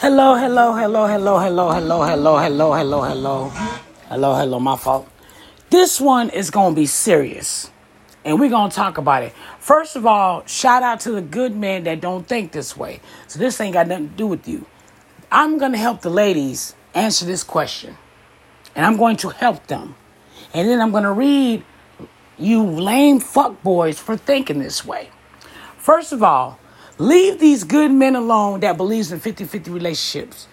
Hello, hello, hello, hello, hello, hello, hello, hello, hello, hello. Hello, hello, my fault. This one is going to be serious. And we're going to talk about it. First of all, shout out to the good men that don't think this way. So this ain't got nothing to do with you. I'm going to help the ladies answer this question. And I'm going to help them. And then I'm going to read you lame fuck boys for thinking this way. First of all, Leave these good men alone that believes in 50-50 relationships.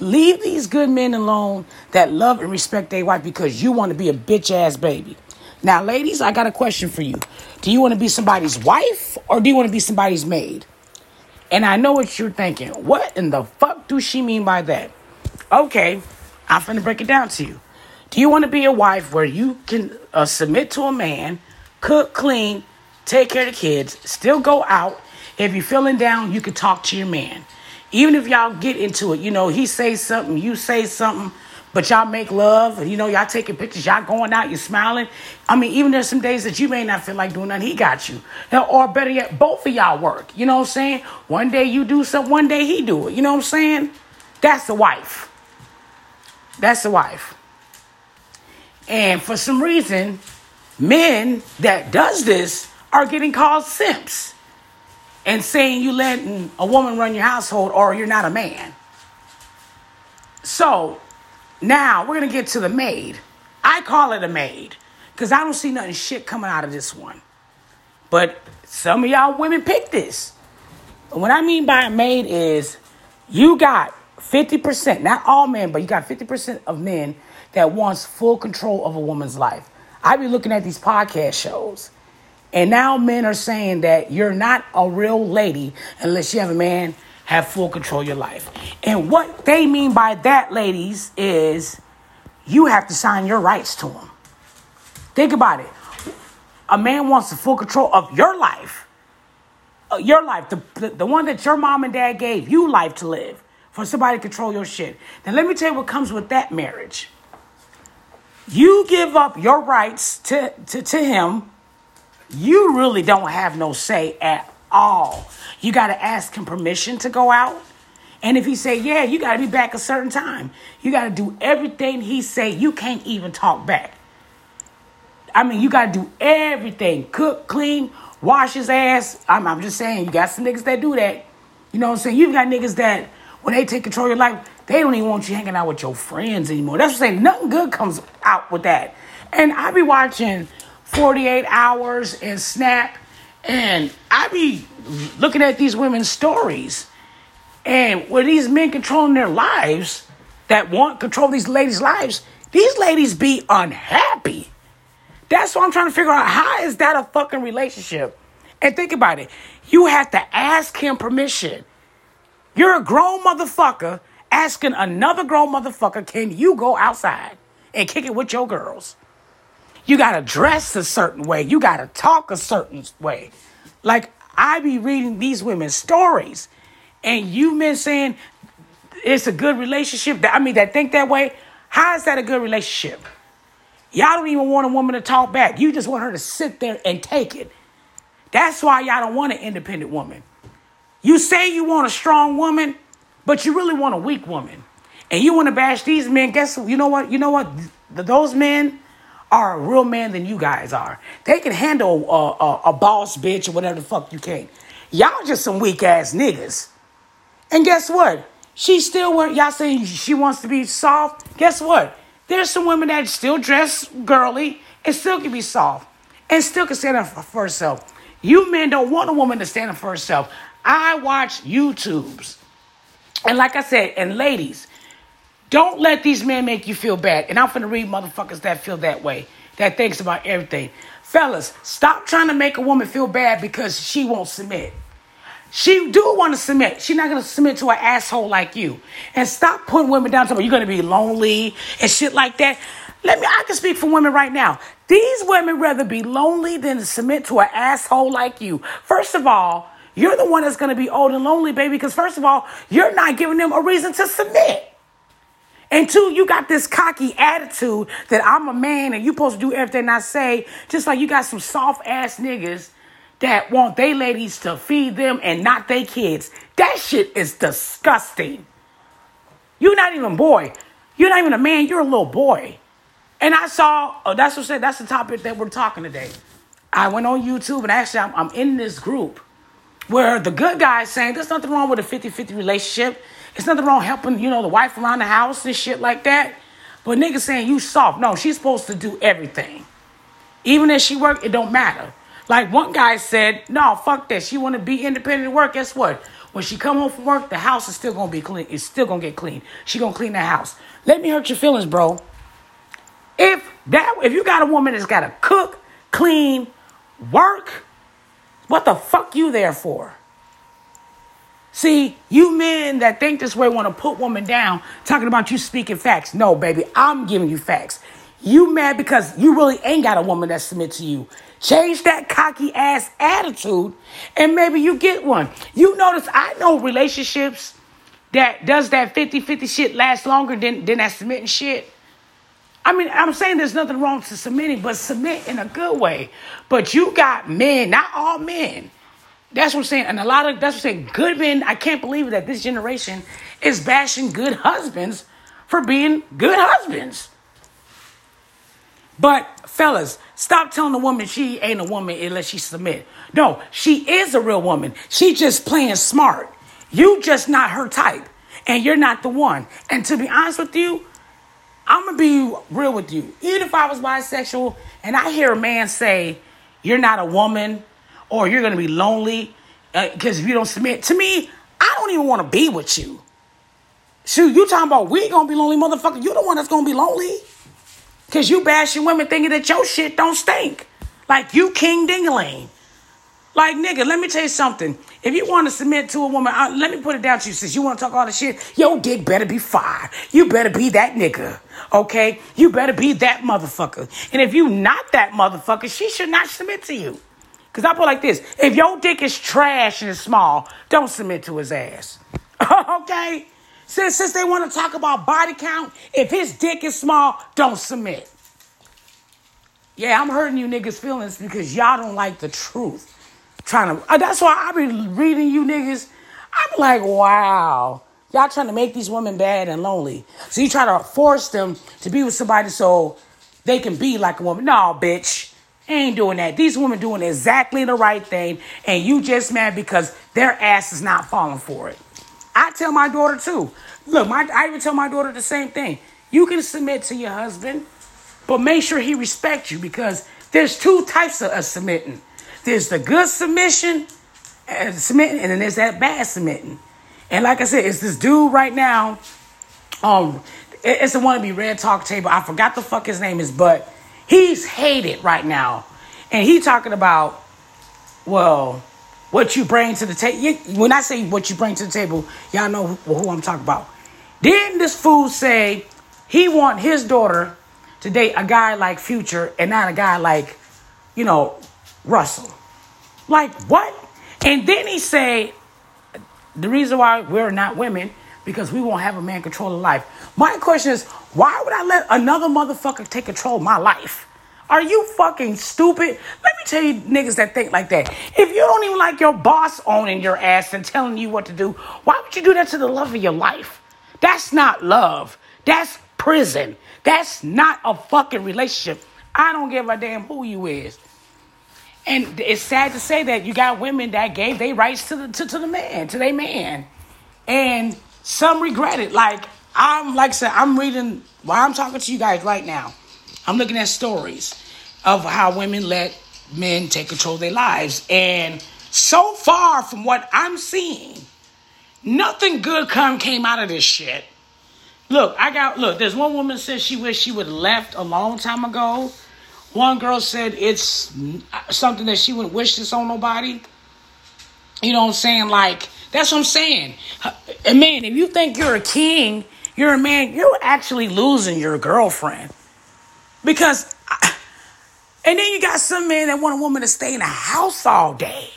Leave these good men alone that love and respect their wife because you want to be a bitch ass baby. Now, ladies, I got a question for you. Do you want to be somebody's wife or do you want to be somebody's maid? And I know what you're thinking. What in the fuck do she mean by that? Okay, I'm finna break it down to you. Do you want to be a wife where you can uh, submit to a man, cook, clean, take care of the kids, still go out, if you're feeling down, you can talk to your man. Even if y'all get into it, you know, he says something, you say something, but y'all make love, you know, y'all taking pictures, y'all going out, you're smiling. I mean, even there's some days that you may not feel like doing nothing, he got you. Or better yet, both of y'all work. You know what I'm saying? One day you do something, one day he do it. You know what I'm saying? That's the wife. That's the wife. And for some reason, men that does this are getting called simps and saying you letting a woman run your household or you're not a man. So now we're gonna get to the maid. I call it a maid because I don't see nothing shit coming out of this one. But some of y'all women pick this. What I mean by a maid is you got 50%, not all men, but you got 50% of men that wants full control of a woman's life. I be looking at these podcast shows and now men are saying that you're not a real lady unless you have a man have full control of your life. And what they mean by that, ladies, is you have to sign your rights to him. Think about it. A man wants the full control of your life. Uh, your life, the, the, the one that your mom and dad gave you life to live, for somebody to control your shit. Now, let me tell you what comes with that marriage. You give up your rights to, to, to him you really don't have no say at all. You got to ask him permission to go out. And if he say, yeah, you got to be back a certain time. You got to do everything he say. You can't even talk back. I mean, you got to do everything. Cook, clean, wash his ass. I'm, I'm just saying, you got some niggas that do that. You know what I'm saying? You've got niggas that, when they take control of your life, they don't even want you hanging out with your friends anymore. That's what I'm saying. Nothing good comes out with that. And I be watching 48 hours and snap. And I be looking at these women's stories. And with these men controlling their lives that want control these ladies' lives, these ladies be unhappy. That's what I'm trying to figure out. How is that a fucking relationship? And think about it. You have to ask him permission. You're a grown motherfucker asking another grown motherfucker, can you go outside and kick it with your girls? You got to dress a certain way. You got to talk a certain way. Like, I be reading these women's stories, and you men saying it's a good relationship. That, I mean, that think that way. How is that a good relationship? Y'all don't even want a woman to talk back. You just want her to sit there and take it. That's why y'all don't want an independent woman. You say you want a strong woman, but you really want a weak woman. And you want to bash these men. Guess you know what? You know what? Those men, are a real man than you guys are. They can handle a, a, a boss bitch or whatever the fuck you can. Y'all just some weak ass niggas. And guess what? She still want y'all saying she wants to be soft. Guess what? There's some women that still dress girly and still can be soft and still can stand up for herself. You men don't want a woman to stand up for herself. I watch YouTubes. And like I said, and ladies, don't let these men make you feel bad. And I'm finna read motherfuckers that feel that way, that thinks about everything. Fellas, stop trying to make a woman feel bad because she won't submit. She do want to submit. She's not gonna submit to an asshole like you. And stop putting women down to you're gonna be lonely and shit like that. Let me I can speak for women right now. These women rather be lonely than submit to an asshole like you. First of all, you're the one that's gonna be old and lonely, baby, because first of all, you're not giving them a reason to submit. And two, you got this cocky attitude that I'm a man and you supposed to do everything I say, just like you got some soft ass niggas that want they ladies to feed them and not they kids. That shit is disgusting. You're not even a boy. You're not even a man. You're a little boy. And I saw, oh, that's what I said, that's the topic that we're talking today. I went on YouTube and actually I'm, I'm in this group where the good guy is saying there's nothing wrong with a 50-50 relationship. It's nothing wrong helping, you know, the wife around the house and shit like that. But niggas saying you soft. No, she's supposed to do everything. Even if she work, it don't matter. Like one guy said, no, fuck that. She want to be independent at work. Guess what? When she come home from work, the house is still gonna be clean. It's still gonna get clean. She gonna clean the house. Let me hurt your feelings, bro. If that, if you got a woman that's gotta cook, clean, work, what the fuck you there for? See, you men that think this way want to put women down, talking about you speaking facts. No, baby, I'm giving you facts. You mad because you really ain't got a woman that submit to you. Change that cocky ass attitude and maybe you get one. You notice I know relationships that does that 50-50 shit last longer than, than that submitting shit. I mean, I'm saying there's nothing wrong to submitting, but submit in a good way. But you got men, not all men. That's what I'm saying. And a lot of that's what I'm saying. Good men, I can't believe that this generation is bashing good husbands for being good husbands. But fellas, stop telling the woman she ain't a woman unless she submit. No, she is a real woman. She just playing smart. You just not her type. And you're not the one. And to be honest with you, I'm gonna be real with you. Even if I was bisexual and I hear a man say, You're not a woman, or you're gonna be lonely because uh, if you don't submit to me, I don't even wanna be with you. Shoot, you talking about we gonna be lonely, motherfucker. You the one that's gonna be lonely. Cause you bashing women thinking that your shit don't stink. Like you king dingaling. Like nigga, let me tell you something. If you want to submit to a woman, I, let me put it down to you. Since you want to talk all the shit, your dick better be fire. You better be that nigga. Okay? You better be that motherfucker. And if you not that motherfucker, she should not submit to you. Cause I put like this: if your dick is trash and it's small, don't submit to his ass. okay? Since, since they want to talk about body count, if his dick is small, don't submit. Yeah, I'm hurting you niggas' feelings because y'all don't like the truth. Trying to, uh, that's why I be reading you niggas. I'm like, wow. Y'all trying to make these women bad and lonely. So you try to force them to be with somebody so they can be like a woman. No, bitch. Ain't doing that. These women doing exactly the right thing, and you just mad because their ass is not falling for it. I tell my daughter too. Look, my I even tell my daughter the same thing. You can submit to your husband, but make sure he respects you because there's two types of, submitting. There's the good submission, uh, submitting, and then there's that bad submitting. And like I said, it's this dude right now. Um, it's the one to be red talk table. I forgot the fuck his name is, but he's hated right now, and he talking about well what you bring to the table. When I say what you bring to the table, y'all know who, who I'm talking about. Didn't this fool say he want his daughter to date a guy like Future and not a guy like, you know, Russell? Like what? And then he say the reason why we're not women because we won't have a man control of life. My question is, why would I let another motherfucker take control of my life? Are you fucking stupid? Let me tell you niggas that think like that. If you don't even like your boss owning your ass and telling you what to do, why would you do that to the love of your life? That's not love. That's prison. That's not a fucking relationship. I don't give a damn who you is. And it's sad to say that you got women that gave their rights to the to, to the man, to their man. And some regret it. Like I'm like I said, I'm reading while I'm talking to you guys right now. I'm looking at stories of how women let men take control of their lives. And so far from what I'm seeing, nothing good come came out of this shit. Look, I got look, there's one woman said she wished she would left a long time ago. One girl said it's something that she wouldn't wish this on nobody. You know what I'm saying? Like, that's what I'm saying. And man, if you think you're a king, you're a man, you're actually losing your girlfriend. Because, and then you got some men that want a woman to stay in the house all day.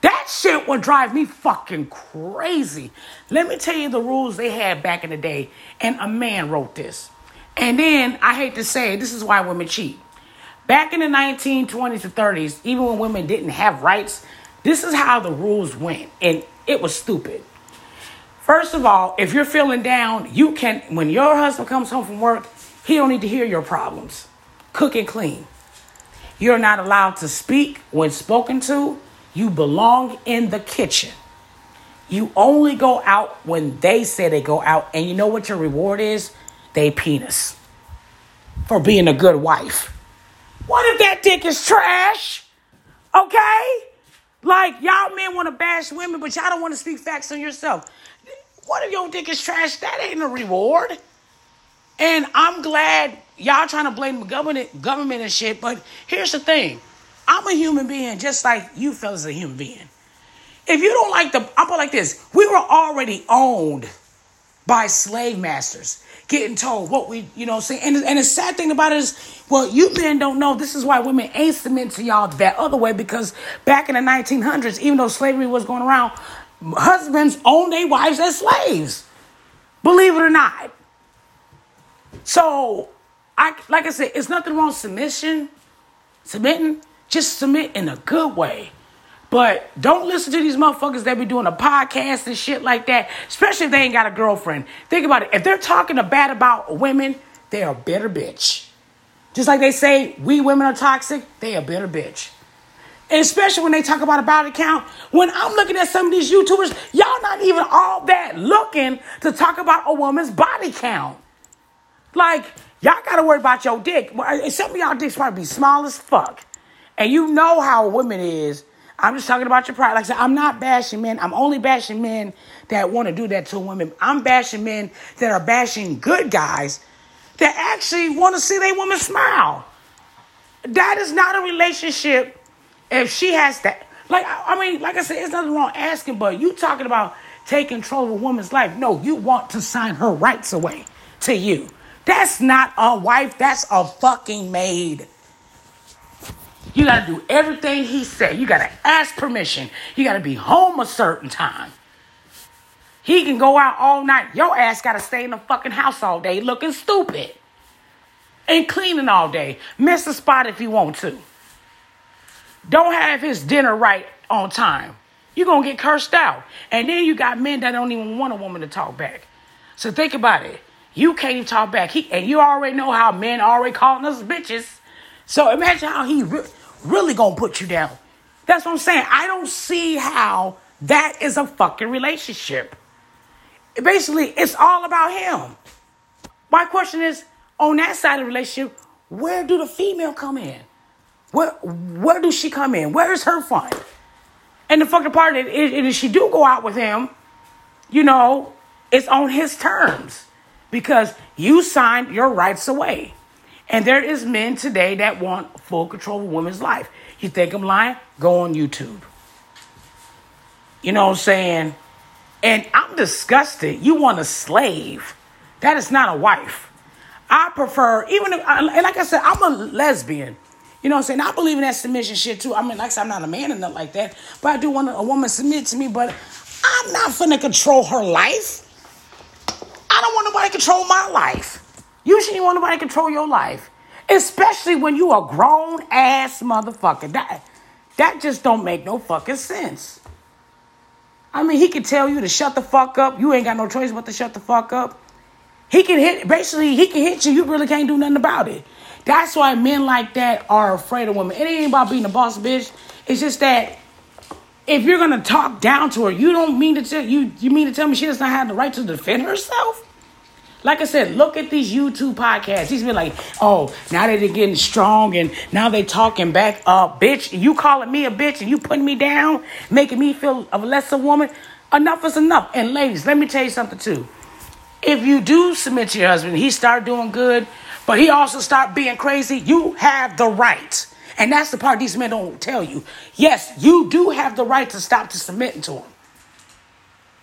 That shit would drive me fucking crazy. Let me tell you the rules they had back in the day, and a man wrote this. And then I hate to say, this is why women cheat. Back in the 1920s and 30s, even when women didn't have rights, this is how the rules went, and it was stupid. First of all, if you're feeling down, you can when your husband comes home from work, he don't need to hear your problems. Cook and clean. You're not allowed to speak when spoken to. You belong in the kitchen. You only go out when they say they go out, and you know what your reward is? They penis for being a good wife. What if that dick is trash? Okay? Like, y'all men want to bash women, but y'all don't want to speak facts on yourself. What if your dick is trash? That ain't a reward. And I'm glad y'all trying to blame the government, government and shit, but here's the thing. I'm a human being just like you fellas are a human being. If you don't like the, I'll put like this. We were already owned by slave masters getting told what we, you know, what. And, and the sad thing about it is, well, you men don't know this is why women ain't submit to y'all that other way because back in the 1900s, even though slavery was going around, husbands owned their wives as slaves. Believe it or not. So, I like I said, it's nothing wrong submission, submitting. Just submit in a good way. But don't listen to these motherfuckers that be doing a podcast and shit like that, especially if they ain't got a girlfriend. Think about it. If they're talking bad about women, they're a bitter bitch. Just like they say we women are toxic, they a bitter bitch. And especially when they talk about a body count. When I'm looking at some of these YouTubers, y'all not even all that looking to talk about a woman's body count. Like, y'all gotta worry about your dick. Some of y'all dicks might be small as fuck. And you know how a woman is I'm just talking about your pride. Like I said, I'm not bashing men. I'm only bashing men that want to do that to women. I'm bashing men that are bashing good guys that actually want to see their woman smile. That is not a relationship if she has that. Like, I mean, like I said, it's nothing wrong asking, but you talking about take control of a woman's life. No, you want to sign her rights away to you. That's not a wife, that's a fucking maid. You got to do everything he said. You got to ask permission. You got to be home a certain time. He can go out all night. Your ass got to stay in the fucking house all day looking stupid and cleaning all day. Miss a spot if you want to. Don't have his dinner right on time. You're to get cursed out. And then you got men that don't even want a woman to talk back. So think about it. You can't even talk back. He, and you already know how men already calling us bitches. So imagine how he re- really gonna put you down. That's what I'm saying. I don't see how that is a fucking relationship. Basically, it's all about him. My question is on that side of the relationship, where do the female come in? Where where does she come in? Where is her fun? And the fucking part is, if she do go out with him, you know, it's on his terms because you signed your rights away. And there is men today that want full control of women's life. You think I'm lying? Go on YouTube. You know what I'm saying? And I'm disgusted. You want a slave. That is not a wife. I prefer, even if, and like I said, I'm a lesbian. You know what I'm saying? I believe in that submission shit too. I mean, like I said, I'm not a man and nothing like that. But I do want a woman submit to me. But I'm not finna control her life. I don't want nobody to control my life. You shouldn't want nobody to control your life. Especially when you a grown ass motherfucker. That that just don't make no fucking sense. I mean, he can tell you to shut the fuck up. You ain't got no choice but to shut the fuck up. He can hit basically he can hit you. You really can't do nothing about it. That's why men like that are afraid of women. It ain't about being a boss bitch. It's just that if you're gonna talk down to her, you don't mean to tell you you mean to tell me she does not have the right to defend herself? Like I said, look at these YouTube podcasts. He's been like, oh, now that they're getting strong and now they talking back up. Bitch, you calling me a bitch and you putting me down, making me feel a lesser woman. Enough is enough. And ladies, let me tell you something too. If you do submit to your husband, he start doing good, but he also start being crazy, you have the right. And that's the part these men don't tell you. Yes, you do have the right to stop to submitting to him.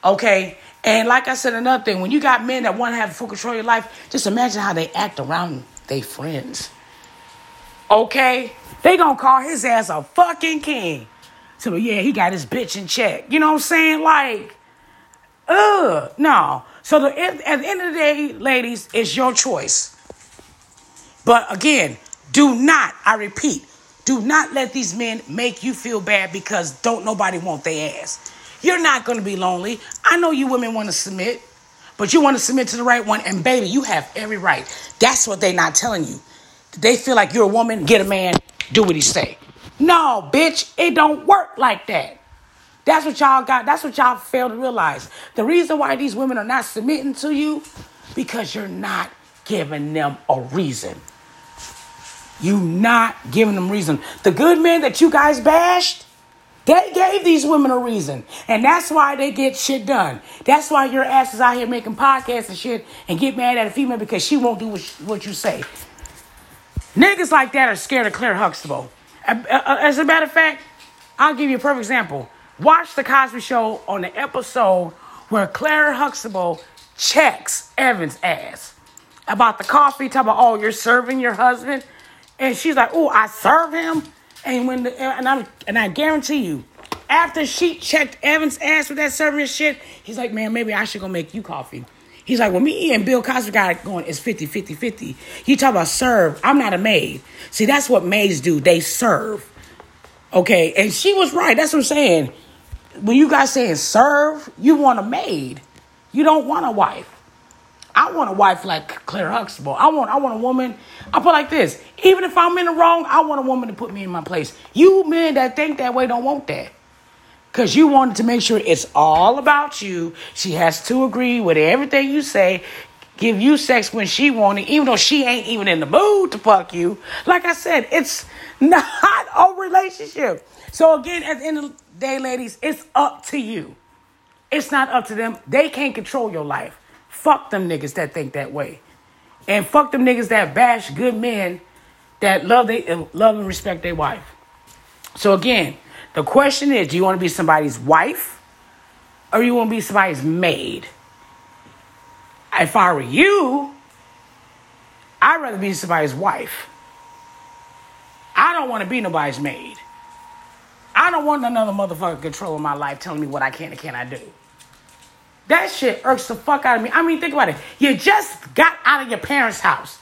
Okay? And like I said, another thing, when you got men that want to have full control of your life, just imagine how they act around their friends. Okay? They gonna call his ass a fucking king. So yeah, he got his bitch in check. You know what I'm saying? Like, ugh, no. So the, at the end of the day, ladies, it's your choice. But again, do not, I repeat, do not let these men make you feel bad because don't nobody want their ass. You're not going to be lonely. I know you women want to submit, but you want to submit to the right one. And baby, you have every right. That's what they're not telling you. They feel like you're a woman, get a man, do what he say. No, bitch, it don't work like that. That's what y'all got. That's what y'all fail to realize. The reason why these women are not submitting to you because you're not giving them a reason. You not giving them reason. The good men that you guys bashed, they gave these women a reason. And that's why they get shit done. That's why your ass is out here making podcasts and shit and get mad at a female because she won't do what you say. Niggas like that are scared of Claire Huxtable. As a matter of fact, I'll give you a perfect example. Watch the Cosby Show on the episode where Claire Huxtable checks Elvin's ass about the coffee, talking about, oh, you're serving your husband. And she's like, oh, I serve him. And when the, and I and I guarantee you, after she checked Elvin's ass with that serving shit, he's like, man, maybe I should go make you coffee. He's like, well, me and Bill Cosby got it going, it's 50, 50, 50. You talk about serve. I'm not a maid. See, that's what maids do. They serve. Okay. And she was right. That's what I'm saying. When you guys saying serve, you want a maid. You don't want a wife. I want a wife like Claire Huxtable. I want I want a woman. I put like this. Even if I'm in the wrong, I want a woman to put me in my place. You men that think that way don't want that. Cause you wanted to make sure it's all about you. She has to agree with everything you say, give you sex when she wanted, even though she ain't even in the mood to fuck you. Like I said, it's not a relationship. So again, at the end of the day, ladies, it's up to you. It's not up to them. They can't control your life. Fuck them niggas that think that way. And fuck them niggas that bash good men that love they love and respect their wife. So again, the question is, do you want to be somebody's wife or you want to be somebody's maid? If I were you, I'd rather be somebody's wife. I don't want to be nobody's maid. I don't want another motherfucker controlling my life telling me what I can and cannot do. That shit irks the fuck out of me. I mean, think about it. You just got out of your parents' house.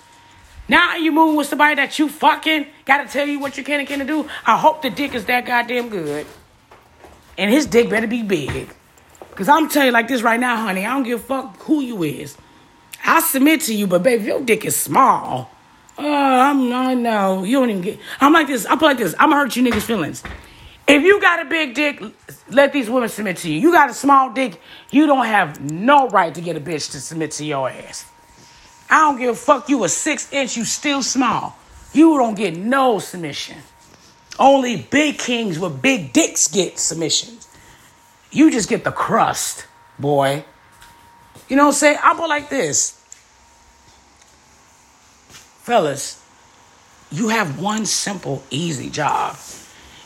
Now you moving with somebody that you fucking gotta tell you what you can and can't do. I hope the dick is that goddamn good. And his dick better be big. Cause I'm telling you like this right now, honey. I don't give a fuck who you is. I submit to you, but baby, your dick is small. Uh, I'm not no. You don't even get. I'm like this. I'm like this. I'm gonna hurt you niggas' feelings. If you got a big dick, let these women submit to you. You got a small dick, you don't have no right to get a bitch to submit to your ass. I don't give a fuck. You a six inch, you still small. You don't get no submission. Only big kings with big dicks get submissions. You just get the crust, boy. You know what I'm saying? I put like this. Fellas, you have one simple, easy job.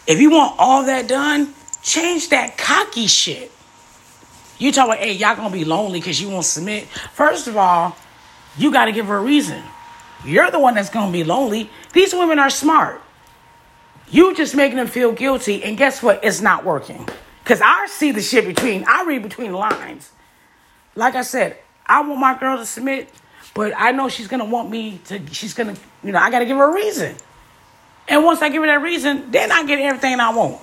If you want all that done, change that cocky shit. You talk about, hey, y'all gonna be lonely because you won't submit. First of all, you gotta give her a reason. You're the one that's gonna be lonely. These women are smart. You just making them feel guilty, and guess what? It's not working. Cause I see the shit between, I read between the lines. Like I said, I want my girl to submit, but I know she's gonna want me to, she's gonna, you know, I gotta give her a reason. And once I give her that reason, then I get everything I want.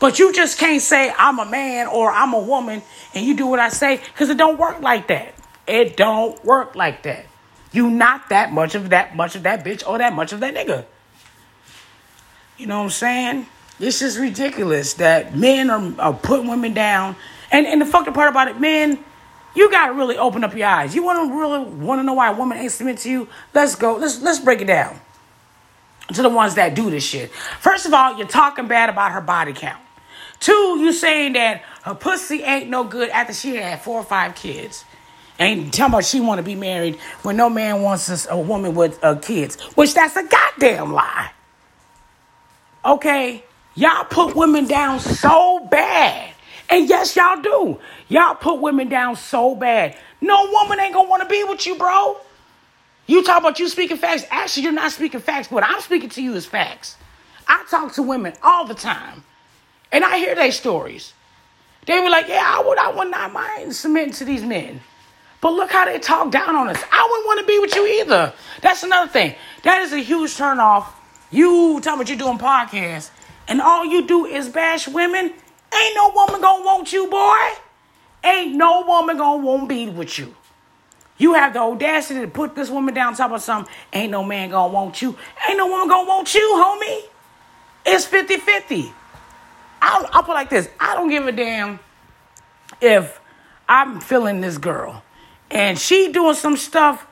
But you just can't say I'm a man or I'm a woman and you do what I say because it don't work like that. It don't work like that. You not that much of that much of that bitch or that much of that nigga. You know what I'm saying? This is ridiculous that men are, are putting women down. And and the fucked part about it, men, you gotta really open up your eyes. You wanna really wanna know why a woman ain't submit to you? Let's go. Let's let's break it down to the ones that do this shit. First of all, you're talking bad about her body count. Two, you saying that her pussy ain't no good after she had four or five kids. And tell me she want to be married when no man wants a woman with uh, kids, which that's a goddamn lie. Okay, y'all put women down so bad. And yes, y'all do. Y'all put women down so bad. No woman ain't gonna wanna be with you, bro. You talk about you speaking facts. Actually, you're not speaking facts. What I'm speaking to you is facts. I talk to women all the time, and I hear their stories. They were like, "Yeah, I would, I would not mind submitting to these men." But look how they talk down on us. I wouldn't want to be with you either. That's another thing. That is a huge turnoff. You talking about you doing podcasts, and all you do is bash women. Ain't no woman gonna want you, boy. Ain't no woman gonna want to be with you. You have the audacity to put this woman down top of something. Ain't no man gonna want you. Ain't no woman gonna want you, homie. It's 50 50. I'll, I'll put like this I don't give a damn if I'm feeling this girl and she doing some stuff.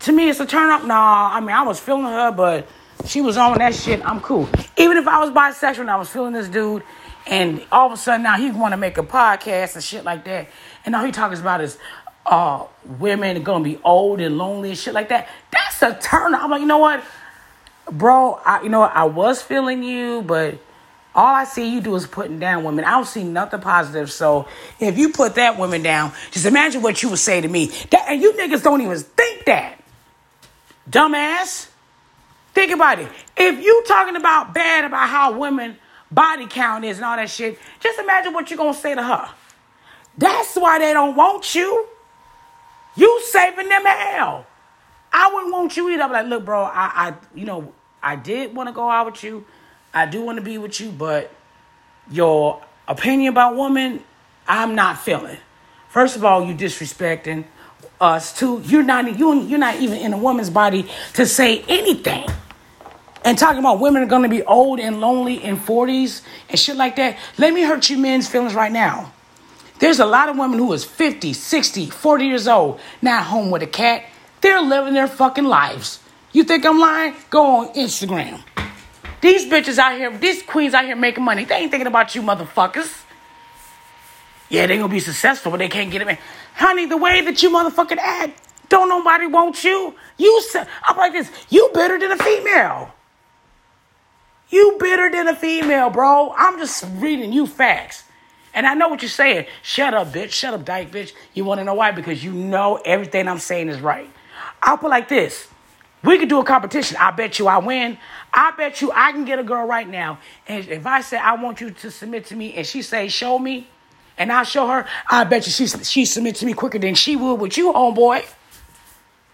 To me, it's a turn up. Nah, I mean, I was feeling her, but she was on that shit. I'm cool. Even if I was bisexual and I was feeling this dude, and all of a sudden now he want to make a podcast and shit like that, and all he talks about is uh, women gonna be old and lonely and shit like that. That's a turn. I'm like, you know what, bro? I, you know. I was feeling you, but all I see you do is putting down women. I don't see nothing positive. So if you put that woman down, just imagine what you would say to me. That, and you niggas don't even think that. Dumbass. Think about it. If you talking about bad about how women body count is and all that shit, just imagine what you're gonna say to her. That's why they don't want you. You saving them hell. I wouldn't want you either. I'm like, look, bro, I, I you know, I did want to go out with you. I do want to be with you, but your opinion about women, I'm not feeling. First of all, you disrespecting us too. You're not you you're not even in a woman's body to say anything. And talking about women are gonna be old and lonely in 40s and shit like that. Let me hurt you men's feelings right now. There's a lot of women who is 50, 60, 40 years old, not home with a cat. They're living their fucking lives. You think I'm lying? Go on Instagram. These bitches out here, these queens out here making money. They ain't thinking about you motherfuckers. Yeah, they gonna be successful, but they can't get it. Man. Honey, the way that you motherfucking act, don't nobody want you. You, I'm like this. You better than a female. You better than a female, bro. I'm just reading you facts. And I know what you're saying. Shut up, bitch. Shut up, dyke, bitch. You want to know why? Because you know everything I'm saying is right. I'll put like this. We could do a competition. I bet you I win. I bet you I can get a girl right now. And if I say I want you to submit to me and she say show me, and I show her, I bet you she, she submit to me quicker than she would with you, homeboy.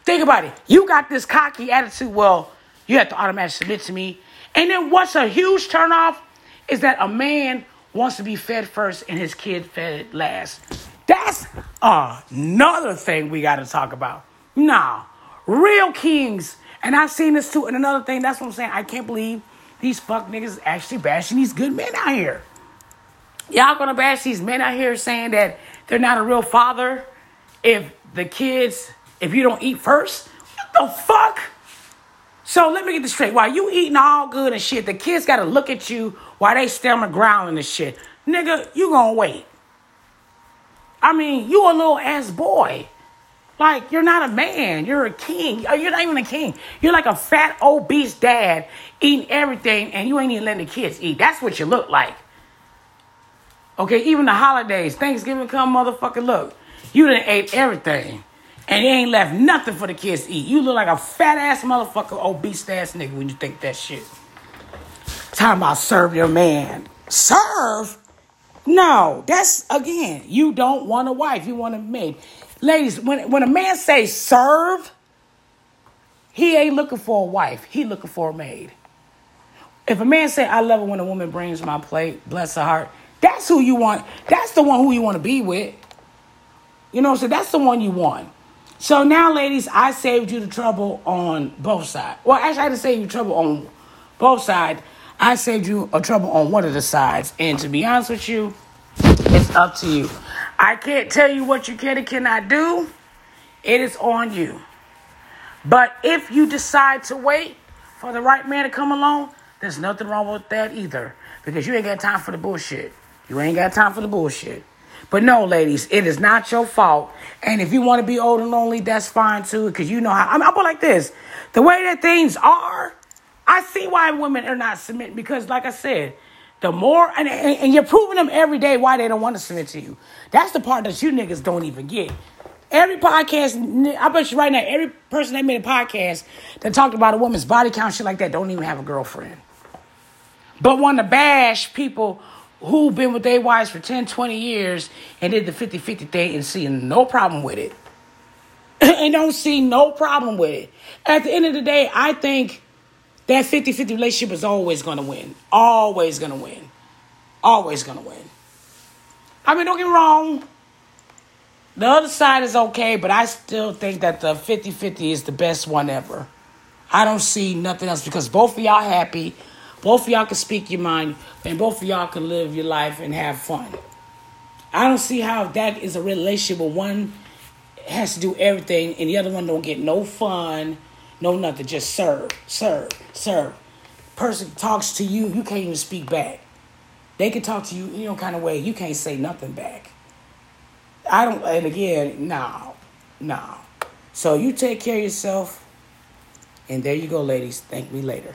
Think about it. You got this cocky attitude. Well, you have to automatically submit to me. And then what's a huge turnoff is that a man wants to be fed first and his kid fed last. That's another thing we got to talk about. Nah, real kings and I've seen this too. And another thing, that's what I'm saying. I can't believe these fuck niggas actually bashing these good men out here. Y'all gonna bash these men out here saying that they're not a real father if the kids, if you don't eat first? What the fuck? So let me get this straight. While you eating all good and shit, the kids gotta look at you while they the ground and this shit. Nigga, you gonna wait. I mean, you a little ass boy. Like, you're not a man. You're a king. Uh, you're not even a king. You're like a fat, obese dad eating everything, and you ain't even letting the kids eat. That's what you look like. Okay, even the holidays, Thanksgiving come, motherfucker, look. You done ate everything. And you ain't left nothing for the kids to eat. You look like a fat ass motherfucker, obese ass nigga when you think that shit. Talking about serve your man. Serve? No, that's again, you don't want a wife, you want a maid. Ladies, when, when a man say serve, he ain't looking for a wife. He looking for a maid. If a man say, I love it when a woman brings my plate, bless her heart, that's who you want. That's the one who you want to be with. You know, so that's the one you want. So now, ladies, I saved you the trouble on both sides. Well, actually, I had to save you trouble on both sides. I saved you a trouble on one of the sides. And to be honest with you, it's up to you. I can't tell you what you can and cannot do. It is on you. But if you decide to wait for the right man to come along, there's nothing wrong with that either. Because you ain't got time for the bullshit. You ain't got time for the bullshit. But no, ladies, it is not your fault. And if you want to be old and lonely, that's fine too. Because you know how I'm, I'm like this. The way that things are, I see why women are not submitting. Because, like I said, the more, and, and, you're proving them every day why they don't want to submit to you. That's the part that you niggas don't even get. Every podcast, I bet you right now, every person that made a podcast that talked about a woman's body count, shit like that, don't even have a girlfriend. But want to bash people who've been with their wives for 10, 20 years and did the 50 50 thing and see no problem with it. and don't see no problem with it. At the end of the day, I think that 50 50 relationship is always going to win. Always going to win. Always going to win. I mean, don't get me wrong. The other side is okay, but I still think that the 50 50 is the best one ever. I don't see nothing else because both of y'all happy, both of y'all can speak your mind, and both of y'all can live your life and have fun. I don't see how that is a relationship where one has to do everything and the other one don't get no fun, no nothing. Just serve, serve, serve. Person talks to you, you can't even speak back. They can talk to you in your kind of way, you can't say nothing back. I don't, and again, no, no. So you take care of yourself, and there you go, ladies. Thank me later.